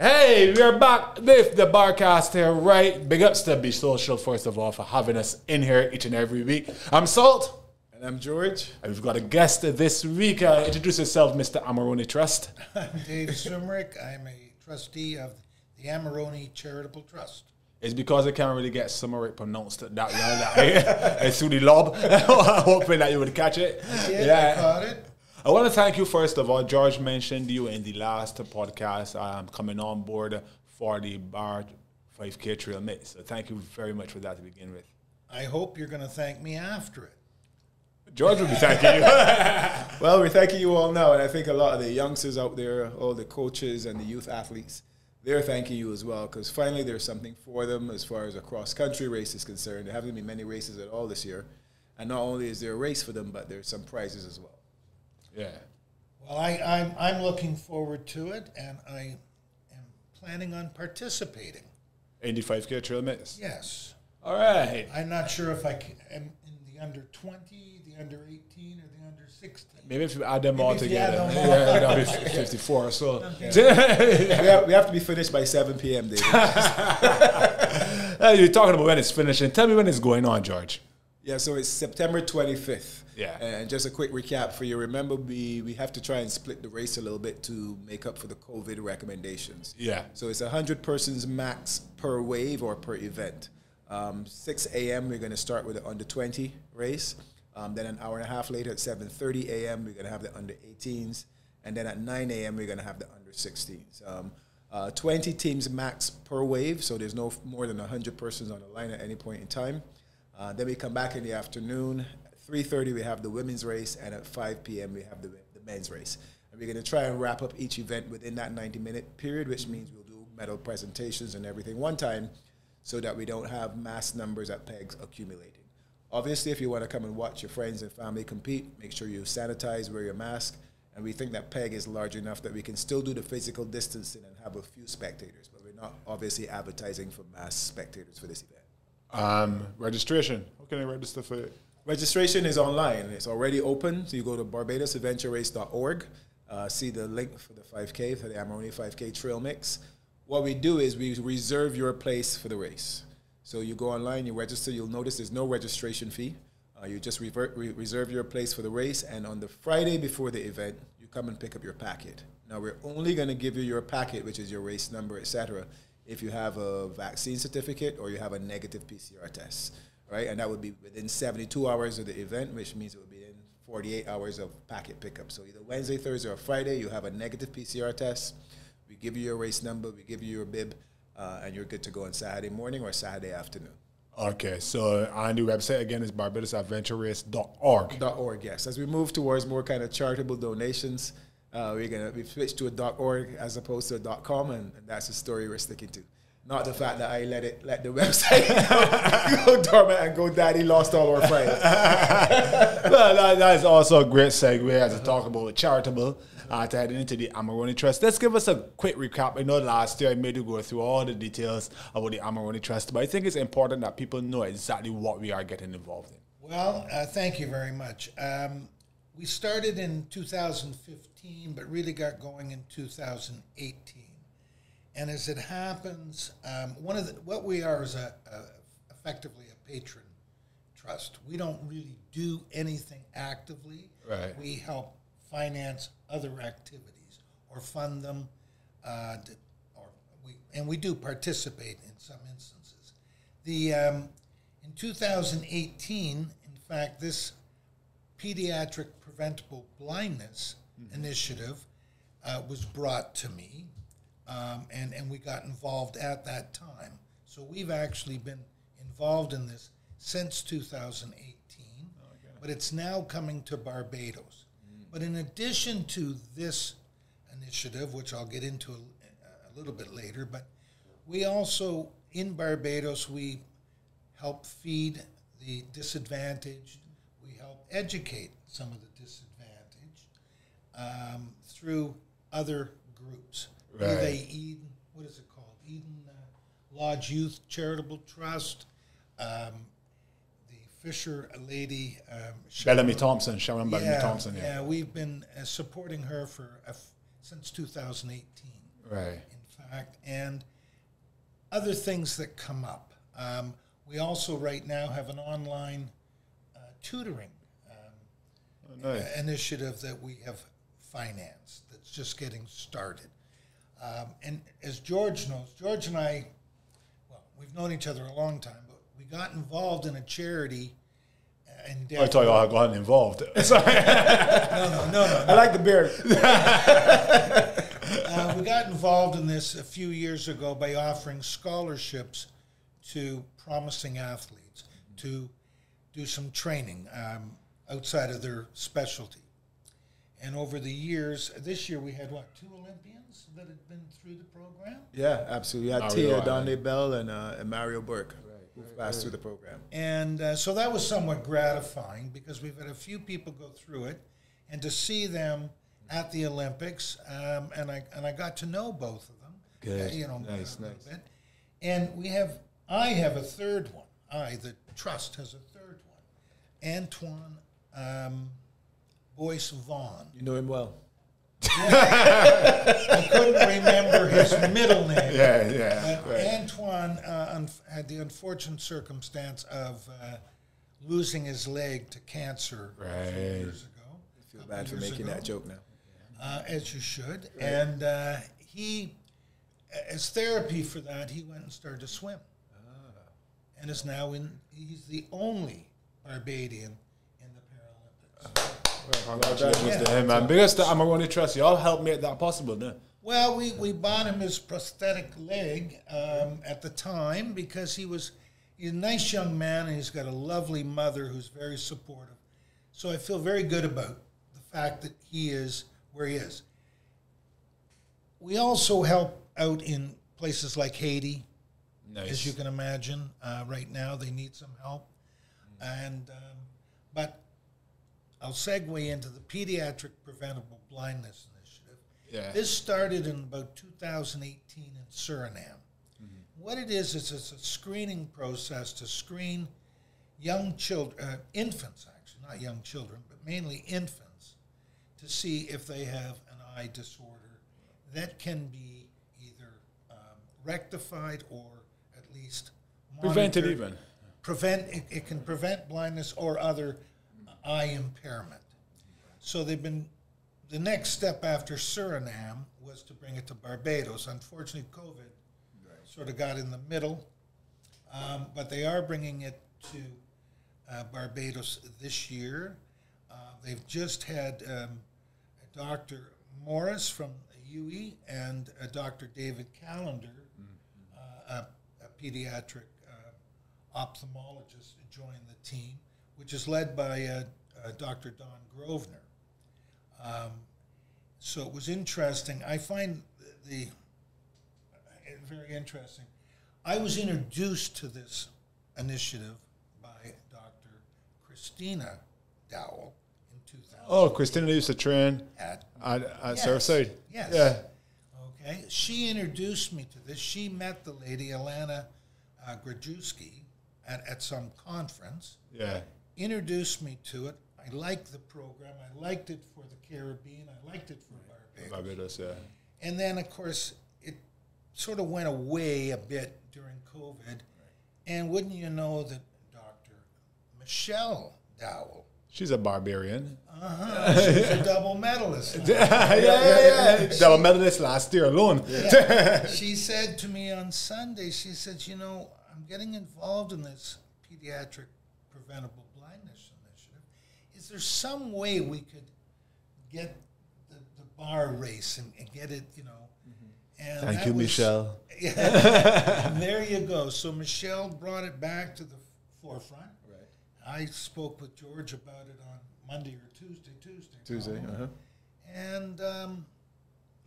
Hey, we are back with the Barcast here, right? Big ups to Be Social, first of all, for having us in here each and every week. I'm Salt. And I'm George. And we've got a guest this week. Uh, introduce yourself, Mr. Amarone Trust. I'm Dave Sumrick. I'm a trustee of the Amarone Charitable Trust. It's because I can't really get Sumrick pronounced that well. That it's through the lob. Hoping that you would catch it. Yeah, yeah. I caught it. I want to thank you first of all. George mentioned you in the last podcast. I'm coming on board for the Bar 5K Trail Mix. So thank you very much for that to begin with. I hope you're going to thank me after it. George will be thanking you. well, we're thanking you all now, and I think a lot of the youngsters out there, all the coaches and the youth athletes, they're thanking you as well because finally there's something for them as far as a cross country race is concerned. There haven't been many races at all this year, and not only is there a race for them, but there's some prizes as well. Yeah. Well, I, I'm I'm looking forward to it, and I am planning on participating. 85k trail mix. Yes. All right. I'm not sure if I can, am in the under 20, the under 18, or the under 16. Maybe if you add them Maybe all together, them all. yeah, that'll be 54. So okay. we, have, we have to be finished by 7 p.m. David. You're talking about when it's finishing. Tell me when it's going on, George. Yeah, so it's September 25th. Yeah. And just a quick recap for you. Remember, we, we have to try and split the race a little bit to make up for the COVID recommendations. Yeah. So it's 100 persons max per wave or per event. Um, 6 a.m. we're going to start with the under 20 race. Um, then an hour and a half later at 7:30 a.m. we're going to have the under 18s, and then at 9 a.m. we're going to have the under 16s. Um, uh, 20 teams max per wave, so there's no more than 100 persons on the line at any point in time. Uh, then we come back in the afternoon. At 3:30 we have the women's race, and at 5 p.m. we have the, the men's race. And we're going to try and wrap up each event within that 90-minute period, which means we'll do medal presentations and everything one time so that we don't have mass numbers at pegs accumulating. Obviously, if you want to come and watch your friends and family compete, make sure you sanitize, wear your mask, and we think that peg is large enough that we can still do the physical distancing and have a few spectators, but we're not obviously advertising for mass spectators for this event. Um, registration. How can I register for it? Registration is online. It's already open. So you go to barbadosadventurerace.org, uh, see the link for the 5K, for the Amarone 5K Trail Mix what we do is we reserve your place for the race. So you go online, you register, you'll notice there's no registration fee. Uh, you just revert, re- reserve your place for the race, and on the Friday before the event, you come and pick up your packet. Now we're only going to give you your packet, which is your race number, etc., if you have a vaccine certificate or you have a negative PCR test, right? And that would be within 72 hours of the event, which means it would be in 48 hours of packet pickup. So either Wednesday, Thursday, or Friday, you have a negative PCR test we give you your race number, we give you your bib, uh, and you're good to go on Saturday morning or Saturday afternoon. Okay, so on the website again is barbadosadventurerace.org. .org, yes. As we move towards more kind of charitable donations, uh, we're gonna we switched to a .org as opposed to a .com, and, and that's the story we're sticking to. Not the fact that I let it let the website go, go dormant and go daddy lost all our friends. well, that, that is also a great segue as to talk about the charitable uh, to head into the Amarone Trust. Let's give us a quick recap. I know last year I made you go through all the details about the Amarone Trust, but I think it's important that people know exactly what we are getting involved in. Well, uh, thank you very much. Um, we started in 2015, but really got going in 2018. And as it happens, um, one of the, what we are is a, a, effectively a patron trust. We don't really do anything actively. Right. We help finance other activities or fund them, uh, or we, and we do participate in some instances. The um, in 2018, in fact, this pediatric preventable blindness mm-hmm. initiative uh, was brought to me, um, and and we got involved at that time. So we've actually been involved in this since 2018, oh, but it's now coming to Barbados. But in addition to this initiative, which I'll get into a, a little bit later, but we also, in Barbados, we help feed the disadvantaged. We help educate some of the disadvantaged um, through other groups. Right. They Eden, what is it called? Eden uh, Lodge Youth Charitable Trust. Um, Fisher lady, um, Bellamy Thompson, Sharon Bellamy yeah, Thompson. Yeah. yeah, we've been uh, supporting her for since 2018. Right. in fact, and other things that come up. Um, we also right now have an online uh, tutoring um, Oh, nice. initiative that we have financed that's just getting started. Um, and as George knows, George and I, well, we've known each other a long time, but we got involved in a charity. Uh, in I thought you, I got involved. Sorry. no, no, no, no. I like the beard. Uh, we got involved in this a few years ago by offering scholarships to promising athletes to do some training um, outside of their specialty. And over the years, this year we had what two Olympians that had been through the program, Yeah, absolutely. We had Mario Tia Island. Donde Belle and, uh, and Mario Burke who passed through the program. and uh, so that was somewhat gratifying because we've had a few people go through it, and to see them at the Olympics, um, and I and I got to know both of them. Good. uh, you know, Nice, a nice. bit. And we have, I have a third one. I, the trust, has a third one. Antoine um, Boyce Vaughn. You know him well. I couldn't remember his middle name. yeah, yeah. Uh, Antoine uh, unf- had the unfortunate circumstance of uh, losing his leg to cancer a few years ago. Feel bad for making ago, that joke now. uh, as you should. And uh, he, as therapy for that, he went and started to swim, and is now in. He's the only Barbadian in the Paralympics. Congratulations to him, man. Biggest to Amarone Trust. Y'all helped make that possible, no? Well, we, we bought him his prosthetic leg um, at the time because he was he's a nice young man and he's got a lovely mother who's very supportive. So I feel very good about the fact that he is where he is. We also help out in places like Haiti, Nice. as you can imagine. Uh, right now, they need some help, and um, but I'll segue into the Pediatric Preventable Blindness Initiative. Yeah. This started in about 2018 in Suriname. What it is is it's a screening process to screen young children, uh, infants actually, not young children, but mainly infants, to see if they have an eye disorder that can be either um, rectified or at least Prevented monitored. even. Prevent it, it can prevent blindness or other eye impairment. So they've been the next step after Suriname was to bring it to Barbados. Unfortunately, COVID sort of got in the middle, um, but they are bringing it to uh, Barbados this year. Uh, they've just had um, Dr. Morris from UWI and uh, Dr. David Callender, uh, a, a pediatric uh, ophthalmologist, join the team, which is led by uh, uh, Dr. Don Grosvenor. Um, so it was interesting. I find the, the uh, very interesting. I was introduced to this initiative by Dr. Christina Dowell in 2000 Oh, Christina used to train at at, at Yes. Surfside. Yes. Yeah. Okay, she introduced me to this. She met the lady Alana uh, Grajewski at, at some conference. Yeah. Introduced me to it. I liked the program. I liked it for the Caribbean. I liked it for Barbados. Barbados, yeah. And then, of course, it sort of went away a bit during COVID. And wouldn't you know that Dr. Michelle Dowell, She's a barbarian. uh-huh, she's a double medalist. now. yeah, yeah, yeah. Double medalist last year alone. she said to me on Sunday, she said, you know, I'm getting involved in this pediatric preventable blindness initiative. Is there some way we could get the, the bar race and, and get it, you know? And Thank you, was- Michelle. Yeah, there you go. So Michelle brought it back to the forefront. Right. I spoke with George about it on Monday or Tuesday, Tuesday. Tuesday. Uh-huh. And um,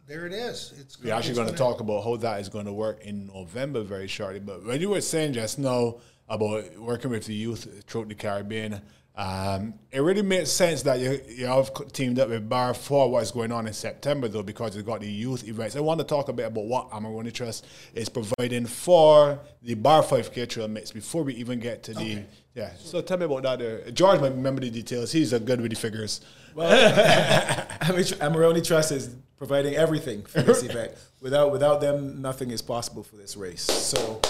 there it is. It's We're actually it's going to gonna- talk about how that is going to work in November very shortly. But when you were saying just now about working with the youth throughout the Caribbean, um, it really makes sense that you, you have teamed up with Bar for what's going on in September, though, because you've got the youth events. I want to talk a bit about what Amarone Trust is providing for the Bar 5K Trail Mix before we even get to the. Yeah, so tell me about that. There. George might remember the details. He's a good with the figures. Well, Amarone Trust is providing everything for this event. Without without them, nothing is possible for this race. So,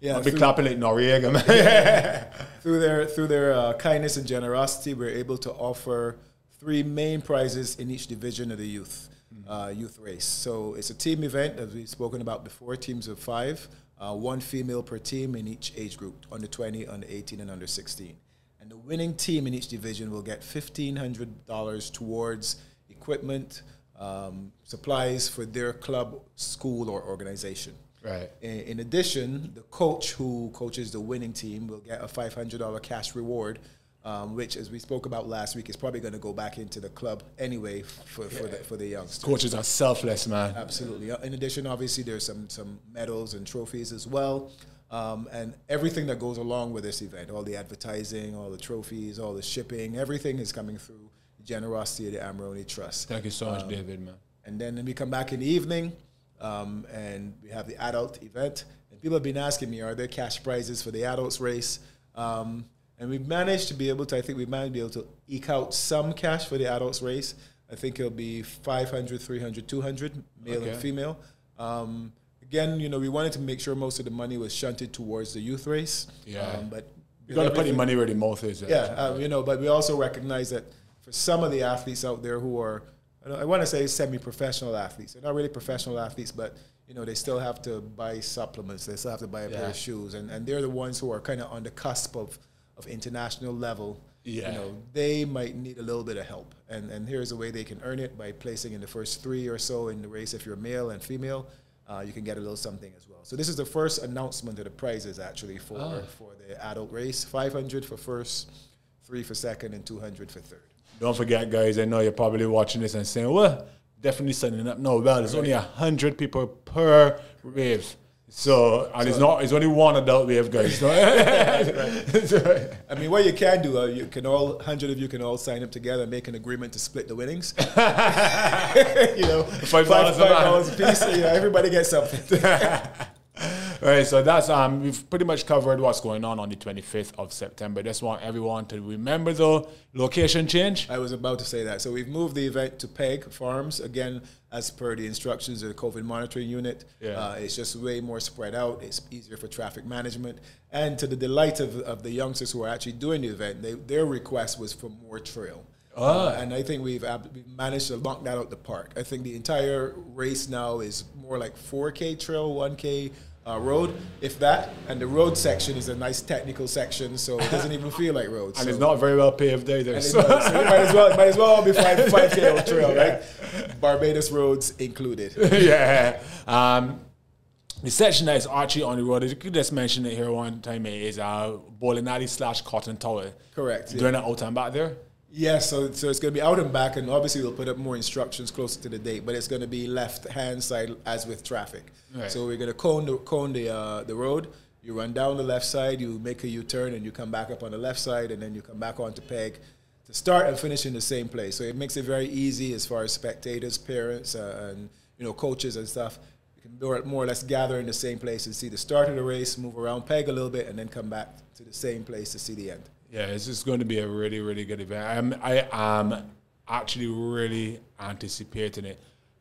yeah, I'll be through, clapping like Noriega, man. through their through their uh, kindness and generosity, we're able to offer three main prizes in each division of the youth uh, youth race. So it's a team event, as we've spoken about before. Teams of five, uh, one female per team in each age group: under 20, under 18, and under 16. And the winning team in each division will get $1,500 towards equipment, um, supplies for their club, school, or organization. Right. In, in addition, the coach who coaches the winning team will get a $500 cash reward, um, which, as we spoke about last week, is probably going to go back into the club anyway for, for, the, for the youngsters. Coaches are selfless, man. Absolutely. Uh, In addition, obviously, there's some some medals and trophies as well, um, and everything that goes along with this event. All the advertising, all the trophies, all the shipping, everything is coming through the generosity of the Amarone Trust. Thank you so much, David, man. And then we come back in the evening, um, and we have the adult event. And people have been asking me, are there cash prizes for the adults race? Um, and we've managed to be able to, I think we've managed to be able to eke out some cash for the adults race. I think it'll be 500, 300, 200, male Okay. and female. Um, again, you know, we wanted to make sure most of the money was shunted towards the youth race. Yeah. Um, but You gotta put your money where the mouth is. yeah, uh, you know, but we also recognize that for some of the athletes out there who are, I I want to say semi-professional athletes. They're not really professional athletes, but you know, they still have to buy supplements. They still have to buy a pair of shoes, and, and they're the ones who are kind of on the cusp of, of international level. Yeah. You know, they might need a little bit of help, and and here's a way they can earn it by placing in the first three or so in the race. If you're male and female, uh, you can get a little something as well. So this is the first announcement of the prizes actually for Ah. for the adult race. 500 for first, three for second, and 200 for third. Don't forget, guys. I know you're probably watching this and saying, "Well, definitely signing up." No, well, there's only a hundred people per wave, so and it's not. It's only one adult wave, guys. So- I mean, what you can do, uh, you can all, 100 of you can all sign up together and make an agreement to split the winnings. you know, Five dollars a five man. dollars a piece. You know, everybody gets something. Right, so that's um we've pretty much covered what's going on on the 25th of September. Just want everyone to remember though, location change. I was about to say that. So we've moved the event to Peg Farms again, as per the instructions of the COVID monitoring unit. Yeah. Uh, it's just way more spread out. It's easier for traffic management, and to the delight of, of the youngsters who are actually doing the event, they, their request was for more trail. Uh, and I think we've, ab- managed to knock that out the park. I think the entire race now is more like 4K trail, 1K uh, road, if that. And the road section is a nice technical section, so it doesn't even feel like roads. And so. it's not very well paved either. So- does. So might as well, might as well be five five k trail, right? Barbados roads included. yeah. Um, the section that is actually on the road, you could just mention it here one time, is uh, Bowling Alley slash Cotton Tower. Correct. Doing it out time back there. Yeah, so so it's going to be out and back, and obviously we'll put up more instructions closer to the date. But it's going to be left hand side as with traffic. Right. So we're going to cone the cone the uh, the road. You run down the left side, you make a U turn, and you come back up on the left side, and then you come back onto Peg to start and finish in the same place. So it makes it very easy as far as spectators, parents, uh, and you know coaches and stuff. You can more, more or less gather in the same place and see the start of the race, move around Peg a little bit, and then come back to the same place to see the end. Yeah, it's just going to be a really, really good event. I'm, I am actually really anticipating it.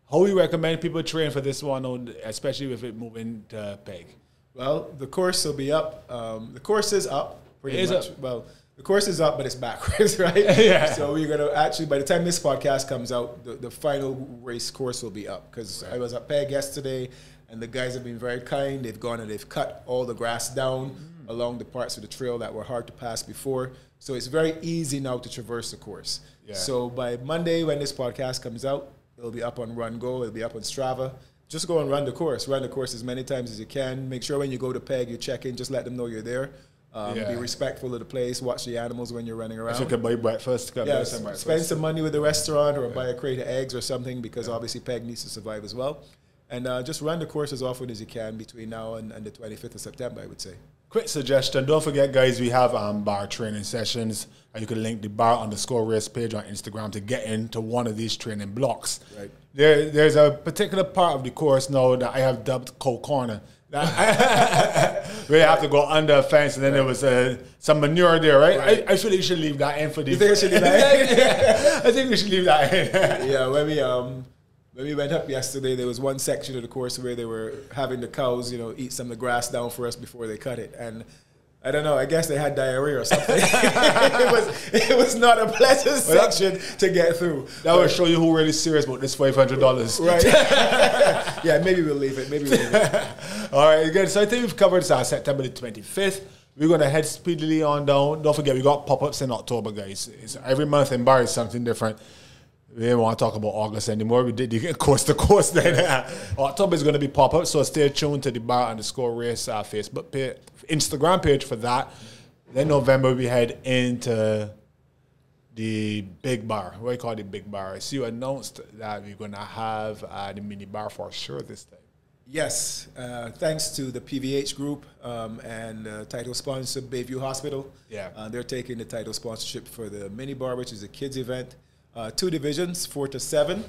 How we recommend people train for this one, on- especially with it moving to Peg? Well, the course will be up. Um, the course is up pretty is much. up. Well, the course is up, but it's backwards, right? Yeah. So we're gonna actually, by the time this podcast comes out, the, the final race course will be up because I was at PEG yesterday, and the guys have been very kind. They've gone and they've cut all the grass down Mm. Along the parts of the trail that were hard to pass before. So it's very easy now to traverse the course. Yeah. So by Monday, when this podcast comes out, it'll be up on Run Go. It'll be up on Strava. Just go and run the course. Run the course as many times as you can. Make sure when you go to Peg, you check in. Just let them know you're there. Um, Yeah. Be respectful of the place. Watch the animals when you're running around. So you can buy breakfast. Can buy Yeah, some breakfast. spend some money with the restaurant or buy a crate of eggs or something because obviously Peg needs to survive as well. And uh, just run the course as often as you can between now and, and the 25th of September, I would say. Quick suggestion. Don't forget, guys, we have um, bar training sessions. And you can link the bar underscore race page on Instagram to get into one of these training blocks. Right. There, there's a particular part of the course now that I have dubbed Cold Corner. we have to go under a fence, and then there was uh, some manure there, right? Right. I, I feel you should leave that in for the. You think I should leave that I think we should leave that in. yeah, when we um when we went up yesterday, there was one section of the course where they were having the cows, you know, eat some of the grass down for us before they cut it, and I don't know. I guess they had diarrhea or something. it was it was not a pleasant section to get through. That will show you who really serious about this five hundred dollars. Right. yeah, maybe we'll leave it. Maybe we'll leave it. All right, good. So I think we've covered uh, September the twenty fifth. We're gonna head speedily on down. Don't forget we got pop ups in October, guys. It's every month in Bar is something different. We didn't want to talk about August anymore. We did the coast to coast then. October is going to be pop up, so stay tuned to the bar underscore race uh, Facebook page, Instagram page for that. Then November we head into the big bar. What do you call the big bar? So you announced that we're going to have uh, the mini bar for sure this time. Yes, uh, thanks to the PVH Group um, and uh, title sponsor Bayview Hospital. Yeah. Uh, they're taking the title sponsorship for the mini bar, which is a kids event. Uh, two divisions, four to seven,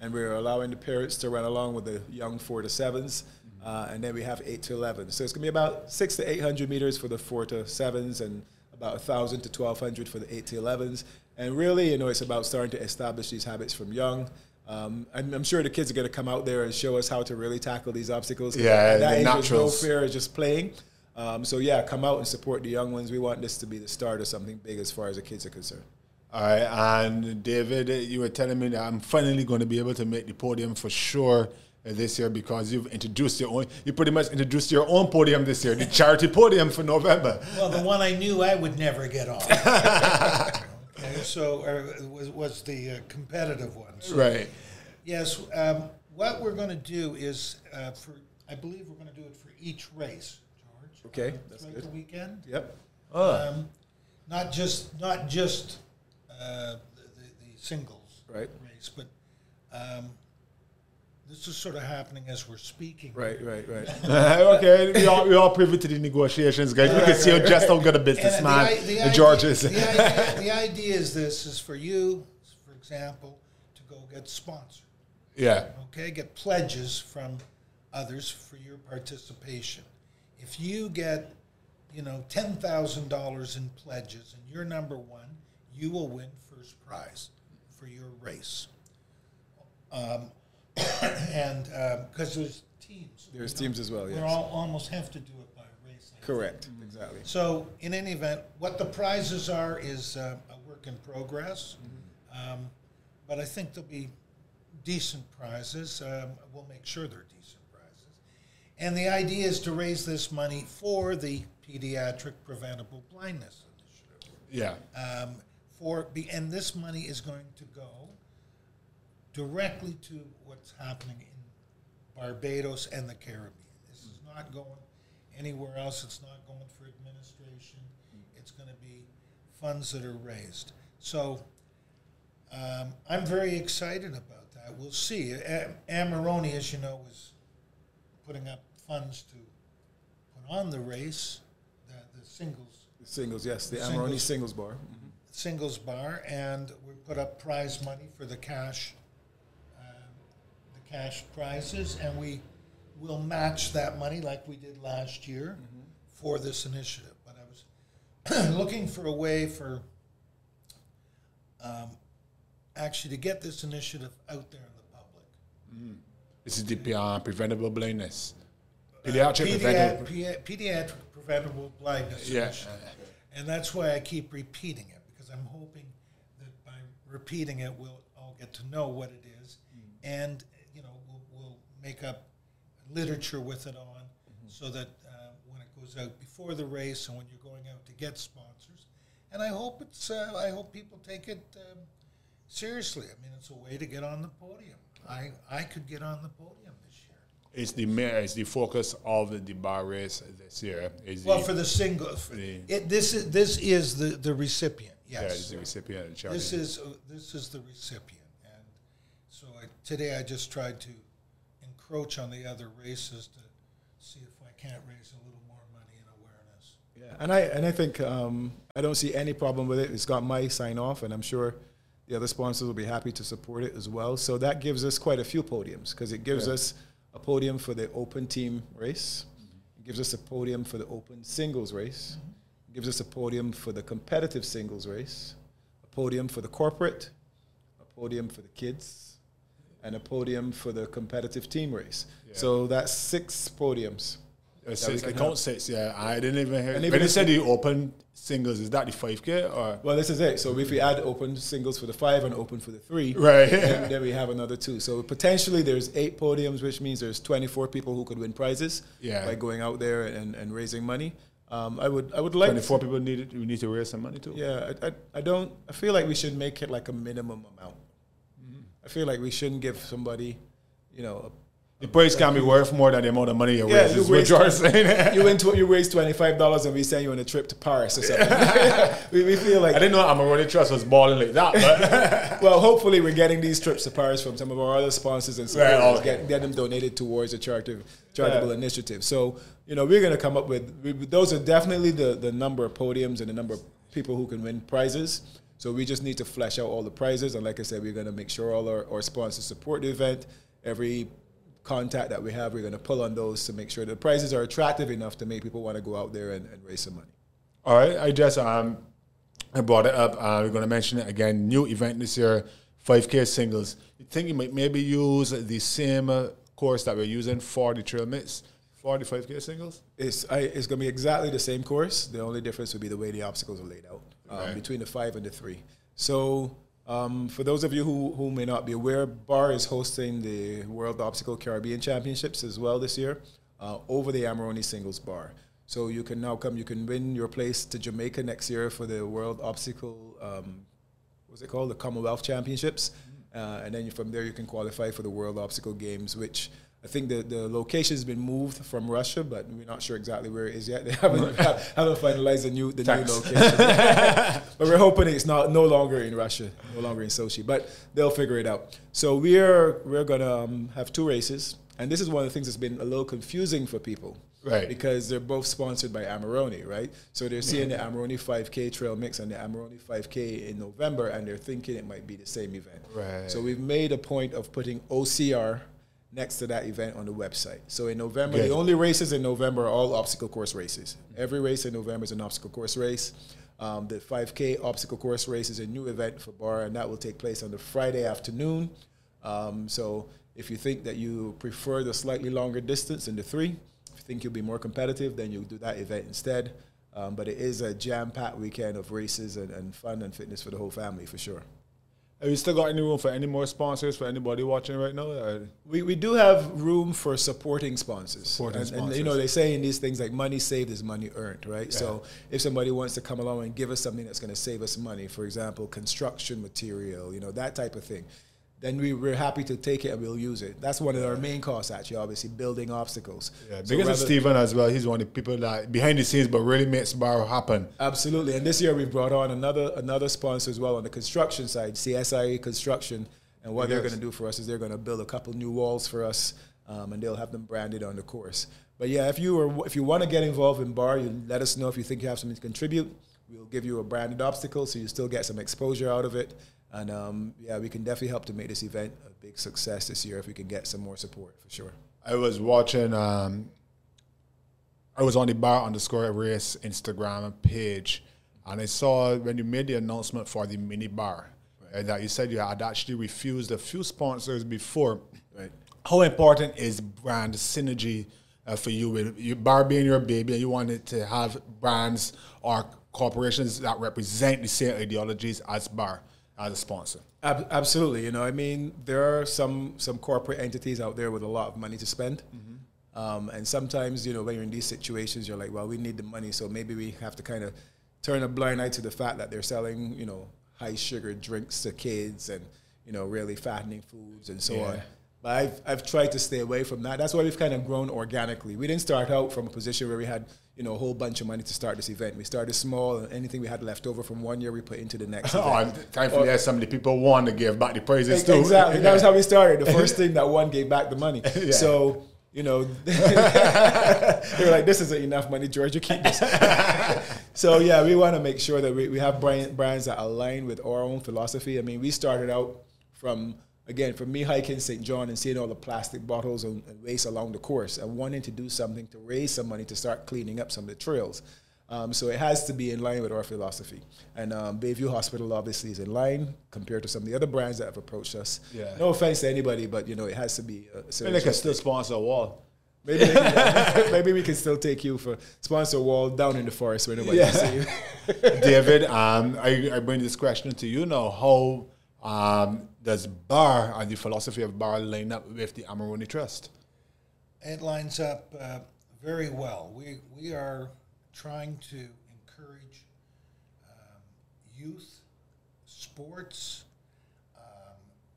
and we're allowing the parents to run along with the young four to sevens. Uh, and then we have eight to eleven. So it's gonna be about six to eight hundred meters for the four to sevens, and about thousand to twelve hundred for the eight to elevens. And really, you know, it's about starting to establish these habits from young. Um, and I'm sure the kids are going to come out there and show us how to really tackle these obstacles. Yeah, at the that age, there's no fear of just playing. Um, so yeah, come out and support the young ones. We want this to be the start of something big as far as the kids are concerned. All right, and David, you were telling me that I'm finally going to be able to make the podium for sure uh, this year because you've introduced your own. You pretty much introduced your own podium this year, the charity podium for November. Well, the one I knew I would never get on. okay, so uh, was, was the uh, competitive one. So, Right. Yes. Um, what we're going to do is uh, for I believe we're going to do it for each race, George. Okay, that's throughout good. the weekend. Yep. Um, not just not just uh, the, the, the singles Right. race, but um, this is sort of happening as we're speaking. Right. Right. Right. okay, we all, we all privy to the negotiations, guys. we can see how just how good a And businessman i- the, George is. The idea, the idea is this: is for you, for example, to go get sponsored. yeah. Okay, get pledges from others for your participation. If you get, you know, ten thousand dollars in pledges and you're number one, you will win first prize for your race. Um, and because there's teams, There's we teams as well, We yes. all almost have to do it by race. I think. Correct. Exactly. So, in any event, what the prizes are is uh, a work in progress. Um, but I think there'll be decent prizes. Um, we'll make sure they're decent prizes. And the idea is to raise this money for the Pediatric Preventable Blindness Initiative. Yeah. Um, for be, and this money is going to go directly to what's happening in Barbados and the Caribbean. This is not going anywhere else. It's not going for administration. It's going to be funds that are raised. So um, I'm very excited about that. We'll see. A- Amarone, as you know, was putting up funds to put on the race, the, the singles The singles, yes. The Singles. Amarone singles bar. Singles bar, and we put up prize money for the cash, um, the cash prizes, and we will match that money like we did last year for this initiative. But I was looking for a way for um, actually to get this initiative out there in the public. This is the uh, preventable blindness. Pediatric Pediat- preventable. pedi- pediatric preventable blindness. Yeah. initiative. And that's why I keep repeating it, I'm hoping that by repeating it, we'll all get to know what it is. And, you know, we'll, we'll make up literature with it on so that uh, when it goes out before the race and when you're going out to get sponsors. And I hope it's, uh, I hope people take it um, seriously. I mean, it's a way to get on the podium. I, I could get on the podium this year. It's the ma- it's the focus of the, the bar race this year. Is Well, the, for the single, the- it, this is this is the, the recipient. Yeah, it's Yes, the recipient of the charity. this is uh, this is the recipient, and so I, today I just tried to encroach on the other races to see if I can't raise a little more money and awareness. Yeah, and I and I think um, I don't see any problem with it. It's got my sign off, and I'm sure the other sponsors will be happy to support it as well. So that gives us quite a few podiums because it gives Yeah. us a podium for the open team race, it gives us a podium for the open singles race, it gives us a podium for the competitive singles race, a podium for the corporate, a podium for the kids, and a podium for the competitive team race. So that's six podiums. Uh, six, I count six. Yeah, I didn't even hear. And when even you said the open singles, is that the five k or Well, this is it. So if we add open singles for the five and open for the three, Right. then, then we have another two. So potentially there's eight podiums, which means there's 24 people who could win prizes Yeah. by going out there and, and raising money. Um, I would I would like twenty four people needed? We need to raise some money too. Yeah, I, I, I don't. I feel like we should make it like a minimum amount. I feel like we shouldn't give somebody, you know, The price can be worth more than the amount of money you Yeah, raise. you is what raise you're saying. you win tw- you raise twenty five dollars and we send you on a trip to Paris or something. we, we feel like I didn't know Amarone Trust was balling like that, but well, hopefully we're getting these trips to Paris from some of our other sponsors and Right, okay. get, get them donated towards a charitable, charitable Yeah. initiative. So, you know, we're going to come up with, we, those are definitely the, the number of podiums and the number of people who can win prizes. So we just need to flesh out all the prizes. And like I said, we're going to make sure all our, our sponsors support the event. Every contact that we have, we're going to pull on those to make sure the prizes are attractive enough to make people want to go out there and, and raise some money. All right, I just um, I brought it up. Uh, we're going to mention it again. New event this year, 5K singles. You think you might maybe use the same uh, course that we're using for the trail mix for the 5K singles? It's I, it's going to be exactly the same course. The only difference would be the way the obstacles are laid out um, Right. between the five and the three. So, um, for those of you who, who may not be aware, Bar is hosting the World Obstacle Caribbean Championships as well this year uh, over the Amarone Singles Bar. So you can now come. You can win your place to Jamaica next year for the World Obstacle. Um, what's it called? The Commonwealth Championships, uh, and then from there you can qualify for the World Obstacle Games, which I think the, the location has been moved from Russia, but we're not sure exactly where it is yet. They haven't haven't finalized the new the Thanks. new location, but we're hoping it's not no longer in Russia, no longer in Sochi, but they'll figure it out. So we're we're gonna um, have two races, and this is one of the things that's been a little confusing for people. Right. Because they're both sponsored by Amarone, right? So they're seeing the Amarone 5K trail mix and the Amarone 5K in November, and they're thinking it might be the same event. Right. So we've made a point of putting OCR next to that event on the website. So in November, Good. the only races in November are all obstacle course races. Every race in November is an obstacle course race. Um, the 5K obstacle course race is a new event for Bar, and that will take place on the Friday afternoon. Um, so if you think that you prefer the slightly longer distance in the three, if you think you'll be more competitive, then you'll do that event instead. Um, but it is a jam-packed weekend of races and, and fun and fitness for the whole family for sure. Have you still got any room for any more sponsors for anybody watching right now? Or- We, we do have room for supporting sponsors. Supporting and, and, you know, they say in these things like money saved is money earned, right? So if somebody wants to come along and give us something that's going to save us money, for example, construction material, you know, that type of thing, then we, we're happy to take it and we'll use it. That's one of our main costs, actually, obviously, building obstacles. Yeah, So because of Stephen as well. He's one of the people that behind the scenes, but really makes bar happen. Absolutely, and this year we brought on another another sponsor as well on the construction side, CSIA Construction, and what they're going to do for us is they're going to build a couple new walls for us, um, and they'll have them branded on the course. But yeah, if you are if you want to get involved in bar, you let us know if you think you have something to contribute. We'll give you a branded obstacle, so you still get some exposure out of it, and um, yeah, we can definitely help to make this event a big success this year if we can get some more support for sure. I was watching. Um, I was on the bar underscore race Instagram page, and I saw when you made the announcement for the mini bar uh, that you said you had actually refused a few sponsors before. Right. How important is brand synergy uh, for you? With your bar being your baby, and you wanted to have brands or corporations that represent the same ideologies as bar as a sponsor. Ab- absolutely. You know, I mean, there are some some corporate entities out there with a lot of money to spend. Um, and sometimes, you know, when you're in these situations, you're like, well, we need the money, so maybe we have to kind of turn a blind eye to the fact that they're selling, you know, high sugar drinks to kids and, you know, really fattening foods and so Yeah. on. But I've, I've tried to stay away from that. That's why we've kind of grown organically. We didn't start out from a position where we had, you know, a whole bunch of money to start this event. We started small, and anything we had left over from one year, we put into the next. Oh, event. and thankfully, there's some of the people want to give back the praises too. Exactly. That was how we started. The first thing that one gave back the money. So, you know, they were like, this isn't enough money, George. You keep this. so, yeah, we want to make sure that we, we have brand, brands that align with our own philosophy. I mean, we started out from, again, for me hiking St. John and seeing all the plastic bottles and, and waste along the course and wanting to do something to raise some money to start cleaning up some of the trails. Um, so it has to be in line with our philosophy. And um, Bayview Hospital obviously is in line compared to some of the other brands that have approached us. Yeah. No offense to anybody, but you know it has to be. Uh, Maybe they can still sponsor a wall. Maybe, can- maybe we can still take you for sponsor wall down in the forest where nobody Yeah. can see you. David, um, I, I bring this question to you now. How um, does Bar and the philosophy of Bar line up with the Amarone Trust? It lines up uh, very well. We, we are trying to encourage um, youth, sports. Um,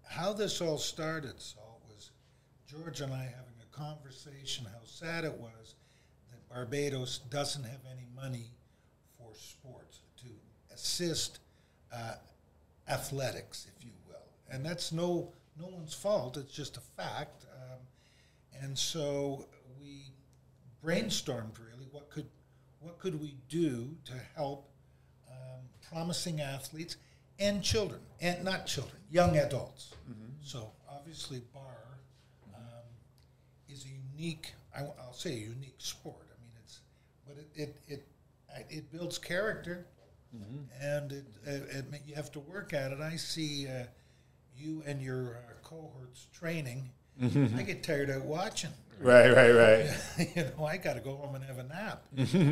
how this all started, Saul, was George and I having a conversation how sad it was that Barbados doesn't have any money for sports to assist uh, athletics, if you will. And that's no, no one's fault, it's just a fact. Um, and so we brainstormed really what could what could we do to help um, promising athletes and children and not children young adults so obviously bar um, is a unique I, will say a unique sport i mean it's but it it it, it builds character and it, it, it, you have to work at it i see uh, you and your uh, cohorts training i get tired out watching Right, right, right. you know, I got to go home and have a nap.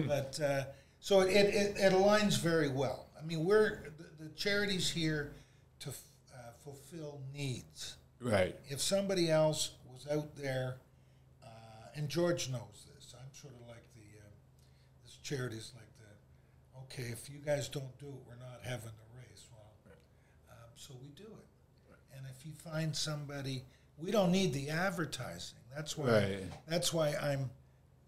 but uh, so it, it, it aligns very well. I mean, we're the, the charities here to f- uh, fulfill needs. Right. If somebody else was out there, uh, and George knows this, I'm sort of like the uh, this charity's like okay, if you guys don't do it, we're not having the race. Well, um, so we do it. And if you find somebody, we don't need the advertising. That's why. Right. That's why I'm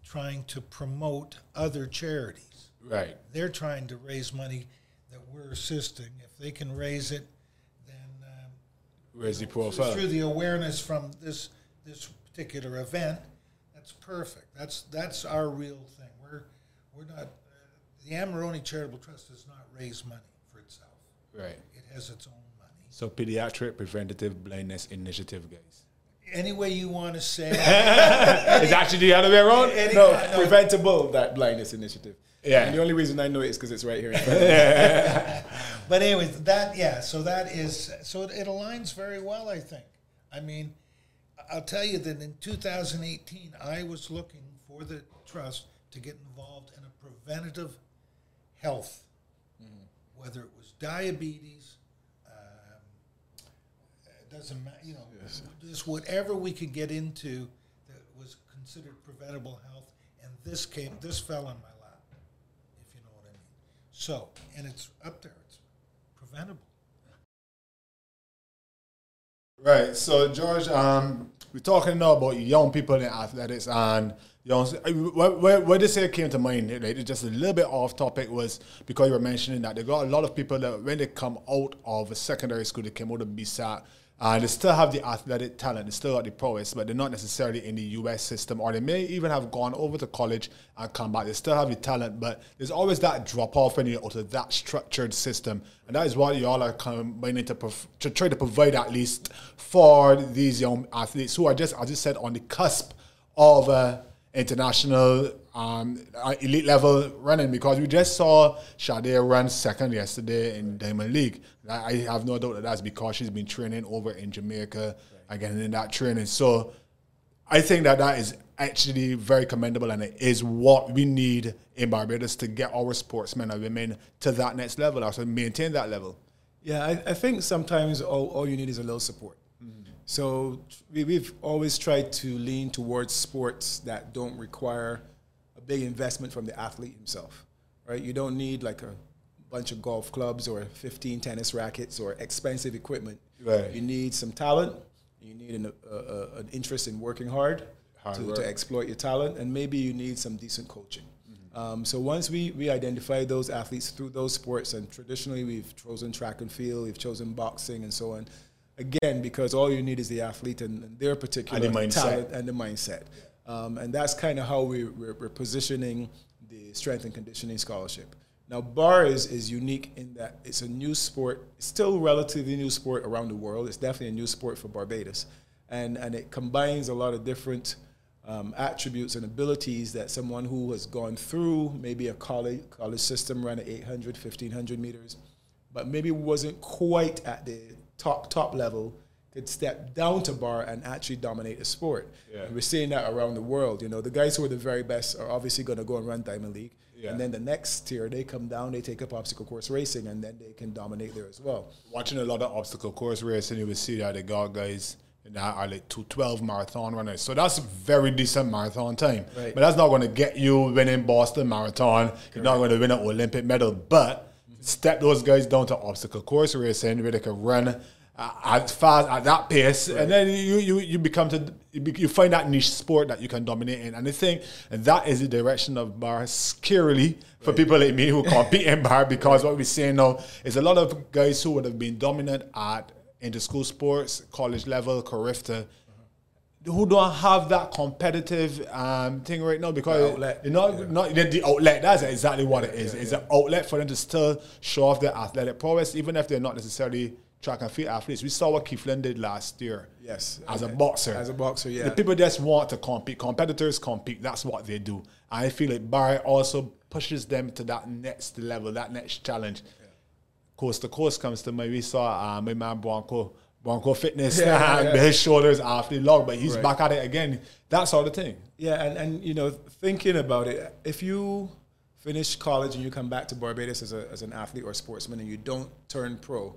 trying to promote other charities. Right. They're trying to raise money that we're assisting. If they can raise it, then um, Where's the profile? through the awareness from this this particular event, that's perfect. That's that's our real thing. We're we're not. The Amarone Charitable Trust does not raise money for itself. Right. It has its own money. So pediatric preventative blindness initiative, guys. Any way you want to say, it, It's actually the other way around. any- no, no, preventable that blindness initiative. Yeah. And the only reason I know it is because it's right here. In front of me. But anyway, that yeah. So that is so it, it aligns very well. I think. I mean, I'll tell you that in 2018, I was looking for the trust to get involved in a preventative health, whether it was diabetes. Um, it doesn't matter, you know, just whatever we could get into that was considered preventable health, and this came, this fell in my lap, if you know what I mean. So, and it's up there, it's preventable. Right. So George, um, we're talking now about young people in athletics and young. What, what, what this here came to mind, like, just a little bit off topic, was because you were mentioning that they got a lot of people that when they come out of a secondary school, they came out of BSAT, and they still have the athletic talent, they still got the prowess, but they're not necessarily in the US system, or they may even have gone over to college and come back. They still have the talent, but there's always that drop off when you're out of that structured system, and that is what y'all are combining to, to try to provide at least for these young athletes who are just, as you said, on the cusp of uh, international um, uh, elite level running because we just saw Sada run second yesterday in Diamond League. I, have no doubt that that's because she's been training over in Jamaica again in that training. So I think that that is actually very commendable and it is what we need in Barbados to get our sportsmen and women to that next level, also maintain that level. Yeah, I, I think sometimes all, all you need is a little support. So we, we've always tried to lean towards sports that don't require a big investment from the athlete himself, right? You don't need like a bunch of golf clubs or 15 tennis rackets or expensive equipment. Right. You need some talent. You need an, uh, uh, an interest in working hard, Hard to, to exploit your talent, and maybe you need some decent coaching. Um, so once we, we identify those athletes through those sports, and traditionally we've chosen track and field, we've chosen boxing, and so on. Again, because all you need is the athlete and, and their particular And the talent and the mindset. Um, and that's kind of how we, we're, we're positioning the strength and conditioning scholarship. Now, bar is, is unique in that it's a new sport. It's still relatively new sport around the world. It's definitely a new sport for Barbados. And, and it combines a lot of different um, attributes and abilities that someone who has gone through maybe a college college system ran at 800, 1500 meters, but maybe wasn't quite at the top top level could step down to bar and actually dominate the sport. Yeah. And we're seeing that around the world. You know, the guys who are the very best are obviously going to go and run Diamond League. Yeah. And then the next tier, they come down, they take up obstacle course racing, and then they can dominate there as well. Watching a lot of obstacle course racing, you would see that they got guys that are like two twelve marathon runners. So that's very decent marathon time. Right. But that's not going to get you winning Boston Marathon. You're not going to win an Olympic medal. But step those guys down to obstacle course racing where they can run uh, as fast at that pace, and then you you you become to you, find that niche sport that you can dominate in. And I think and that is the direction of bar scarily for people like me who compete in bar because what we're seeing now is a lot of guys who would have been dominant at inter-school sports, college level, Carifta, who don't have that competitive um, thing right now because you know, not the, outlet. That's exactly what it is. it's an outlet for them to still show off their athletic prowess, even if they're not necessarily track and field athletes. We saw what Keith Flynn did last year. Yes. as a boxer. As a boxer, yeah. The people just want to compete. Competitors compete. That's what they do. I feel like Barry also pushes them to that next level, that next challenge. Coast to coast comes to me. We saw uh, my man Bronco. Bronco Fitness Yeah, and yeah. his shoulders awfully long, but he's Right. back at it again. That sort of thing. Yeah, and, and you know, thinking about it, if you finish college and you come back to Barbados as, a, as an athlete or sportsman and you don't turn pro,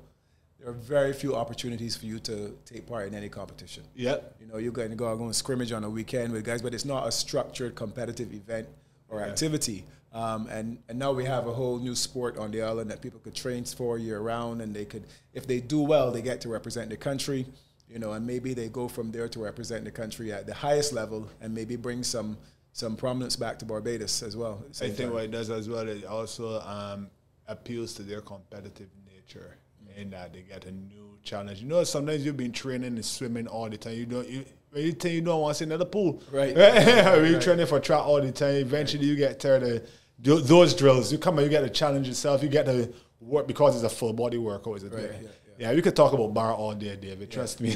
there are very few opportunities for you to take part in any competition. Yep. You know, you're going to go out and scrimmage on a weekend with guys, but it's not a structured competitive event or activity. Um, and, and now we have a whole new sport on the island that people could train for year round, and they could, if they do well, they get to represent the country, you know, and maybe they go from there to represent the country at the highest level, and maybe bring some some prominence back to Barbados as well. I same think time. what it does as well, it also um, appeals to their competitive nature in that they get a new challenge. You know, sometimes you've been training and swimming all the time. You don't, you, when you think you don't want to see another pool. Right. when you're training for track all the time, eventually you get tired of tho- those drills. You come and you get to challenge yourself. You get to work because it's a full body workout. Is it? Right, Yeah, yeah, yeah. we could talk about bar all day, David. Trust me.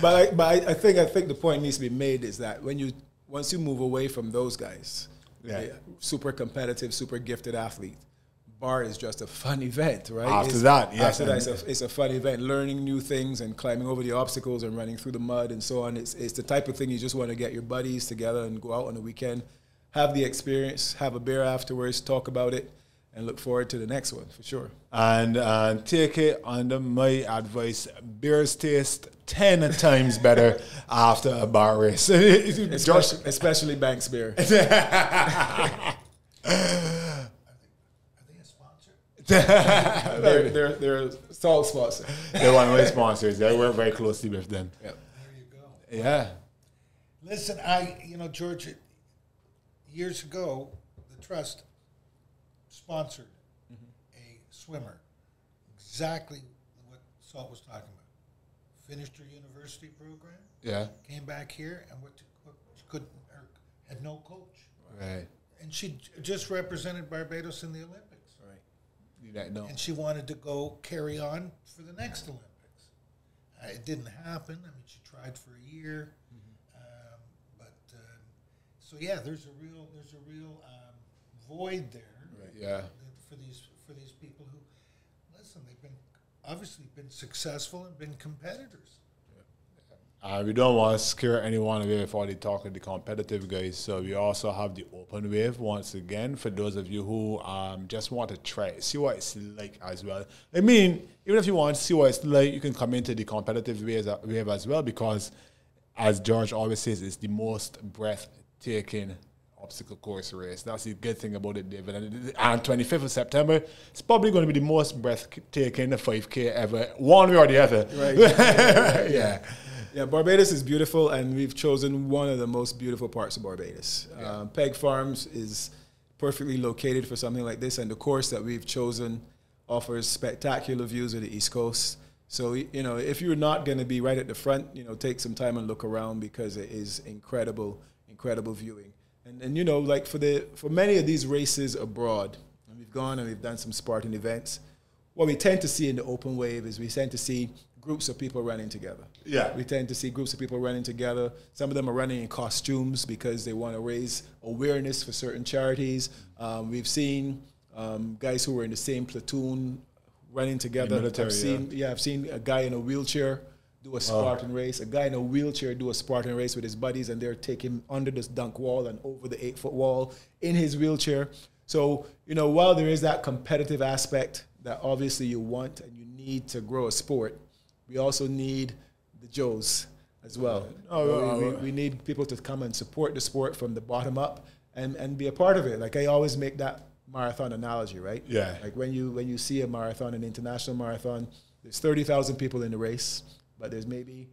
But I, but I, I think I think the point needs to be made is that when you once you move away from those guys, Yeah. super competitive, super gifted athlete, bar is just a fun event, right? After It's- that, yes, after that, it's a, it's a fun event. Learning new things and climbing over the obstacles and running through the mud and so on. It's it's the type of thing you just want to get your buddies together and go out on the weekend, have the experience, have a beer afterwards, talk about it, and look forward to the next one for sure. and uh, take it under my advice. Beers taste ten times better after a bar race. Especially, especially Banks beer. Are they a sponsor? they're, they're, they're salt sponsor. they're one of my sponsors. I work very closely with them. Yep. There you go. Yeah. Listen, I, you know, George, it- years ago, the trust sponsored a swimmer, exactly what Salt was talking about. Finished her university program, Yeah. came back here, and what, what couldn't, had no coach, Right. and she just represented Barbados in the Olympics, Right. You don't know. and she wanted to go carry on for the next Olympics. Uh, it didn't happen. I mean, she tried for a year, um, so yeah, there's a real there's a real um, void there Right. Yeah. for these for these people who listen. They've been obviously been successful and been competitors. Uh, we don't want to scare anyone away before they talk to the competitive guys. So we also have the open wave once again for those of you who um, just want to try it, see what it's like as well. I mean, even if you want to see what it's like, you can come into the competitive wave, wave as well because, as George always says, it's the most breathtaking obstacle course race. That's the good thing about it, David. And, and 25th of September, it's probably going to be the most breathtaking 5K ever, one way or the other. Right. yeah. Yeah, Barbados is beautiful, and we've chosen one of the most beautiful parts of Barbados. Um, Peg Farms is perfectly located for something like this, and the course that we've chosen offers spectacular views of the East Coast. So, you know, if you're not going to be right at the front, you know, take some time and look around because it is incredible, incredible viewing. And, and you know, like for the for many of these races abroad, and we've gone and we've done some Spartan events. What we tend to see in the open wave is we tend to see groups of people running together. Yeah. We tend to see groups of people running together. Some of them are running in costumes because they want to raise awareness for certain charities. Um, we've seen um, guys who were in the same platoon running together. military, I've seen, yeah. I've seen a guy in a wheelchair do a oh. Spartan race, a guy in a wheelchair do a Spartan race with his buddies, and they're taking under this dunk wall and over the eight foot wall in his wheelchair. So, you know, while there is that competitive aspect that obviously you want and you need to grow a sport, we also need the Joes as well. Oh, oh, we, oh. we, we need people to come and support the sport from the bottom up and, and be a part of it. Like I always make that marathon analogy, right? Yeah. Like when you when you see a marathon, an international marathon, there's thirty thousand people in the race, but there's maybe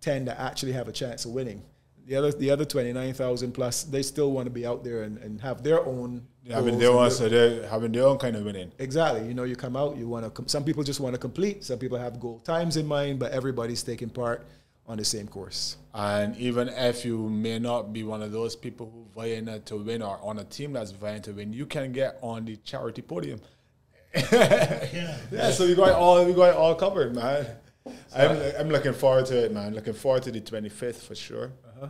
ten that actually have a chance of winning. The other the other twenty nine thousand plus, they still want to be out there and, and have their own. having their own, so they're having their own kind of winning. Exactly. You know, you come out, you want to. Com- some people just want to complete. Some people have goal times in mind, but everybody's taking part on the same course. And even if you may not be one of those people who vying to win or on a team that's vying to win, you can get on the charity podium. Yeah. Yeah, so we got all we got all covered, man. I'm, I'm looking forward to it, man. Looking forward to the 25th for sure. Uh-huh.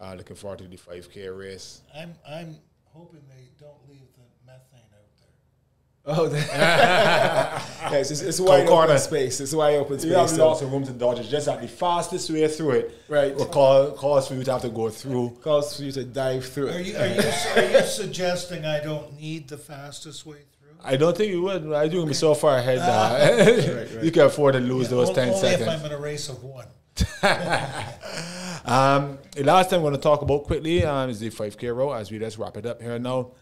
Uh, looking forward to the 5K race. I'm I'm hoping they don't leave the methane out there. Oh, yes, it's, it's wide corner. open space. It's wide open space. You have so- lots of room to dodge. It's just that the fastest way through it Right. will cause, cause for you to have to go through. calls for you to dive through Are it. you are you, are you suggesting I don't need the fastest way through? I don't think you would. I think you'll be so far ahead that you can afford to lose those O- 10 only seconds. if I'm in a race of one. Um, the last thing I'm going to talk about quickly um, is the 5K route as we just wrap it up here now.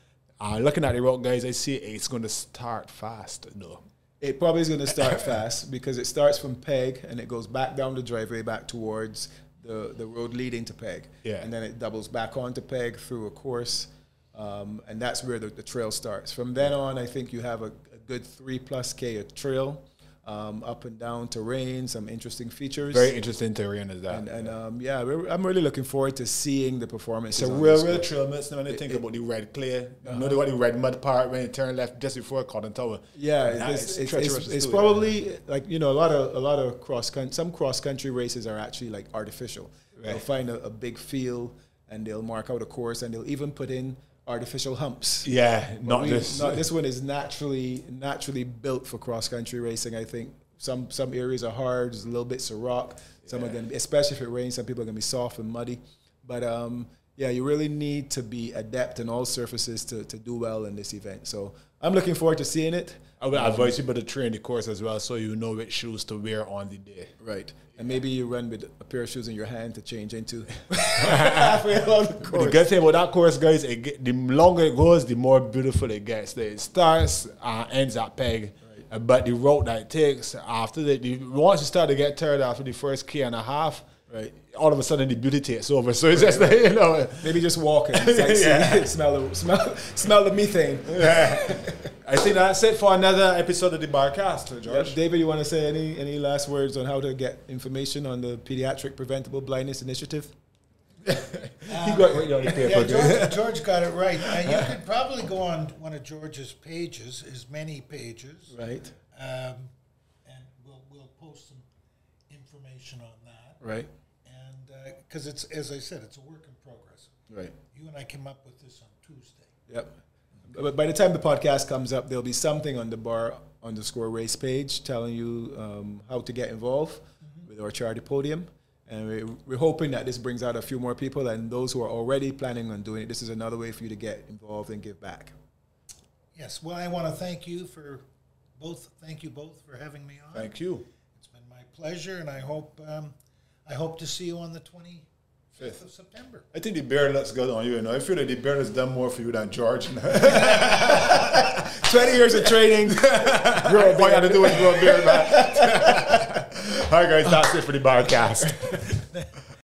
Uh, looking at the route, guys, I see it's going to start fast, though. It probably is going to start fast because it starts from Peg and it goes back down the driveway back towards the, the road leading to Peg. Yeah. And then it doubles back onto Peg through a course. Um, and that's where the, the trail starts. From then on, I think you have a, a good three plus K of trail, um, up and down terrain, some interesting features. Very interesting terrain is that. and, and um, yeah, we're- I'm really looking forward to seeing the performance. it's a real, real trail mix. Now, when you think about the red clay, you know, they got the red mud part when you turn left just before Cotton Tower. Yeah, it's, it's, treacherous it's, it's probably like you know a lot of a lot of cross country. Some cross country races are actually like artificial. They'll find a, a big field and they'll mark out a course and they'll even put in artificial humps. Yeah, But not we- just. no, this one is naturally naturally built for cross country racing. I think some some areas are hard, there's a little bits of rock. Some are going to be, especially if it rains, some people are going to be soft and muddy. But um, yeah, you really need to be adept in all surfaces to, to do well in this event. So I'm looking forward to seeing it. I would advise people to train the course as well so you know which shoes to wear on the day. Right. And maybe you run with a pair of shoes in your hand to change into the But the course. good thing about that course, guys, it the longer it goes, the more beautiful it gets. It starts uh, ends at peg, but the route that it takes after the, the once you start to get tired after the first k and a half, Right. All of a sudden the beauty takes over. So it's just like, you know, Maybe just walking, sightsee, smell the smell, smell the methane. I think that's it for another episode of the Barcast, Yeah, George. David, you want to say any any last words on how to get information on the Pediatric Preventable Blindness Initiative? he got right on the paper. Yeah, George, George got it right. Uh, you could probably go on one of George's pages, his many pages, Right. um, and we'll we'll post some information on that. Right. Because it's as I said, it's a work in progress. Right. You and I came up with this on Tuesday. Yep. But by the time the podcast comes up, there'll be something on the bar underscore race page telling you um, how to get involved with our charity podium. And we, we're hoping that this brings out a few more people and those who are already planning on doing it. This is another way for you to get involved and give back. Yes. Well, I want to thank you for both. Thank you both for having me on. Thank you. It's been my pleasure, and I hope um, I hope to see you on the twenty fifth of September. I think the beard looks good on you. You know, I feel like the beard has done more for you than George. 20 years of training. Grow a beard. All you had to do was grow a beard, man. All right, guys, that's it for the Barcast.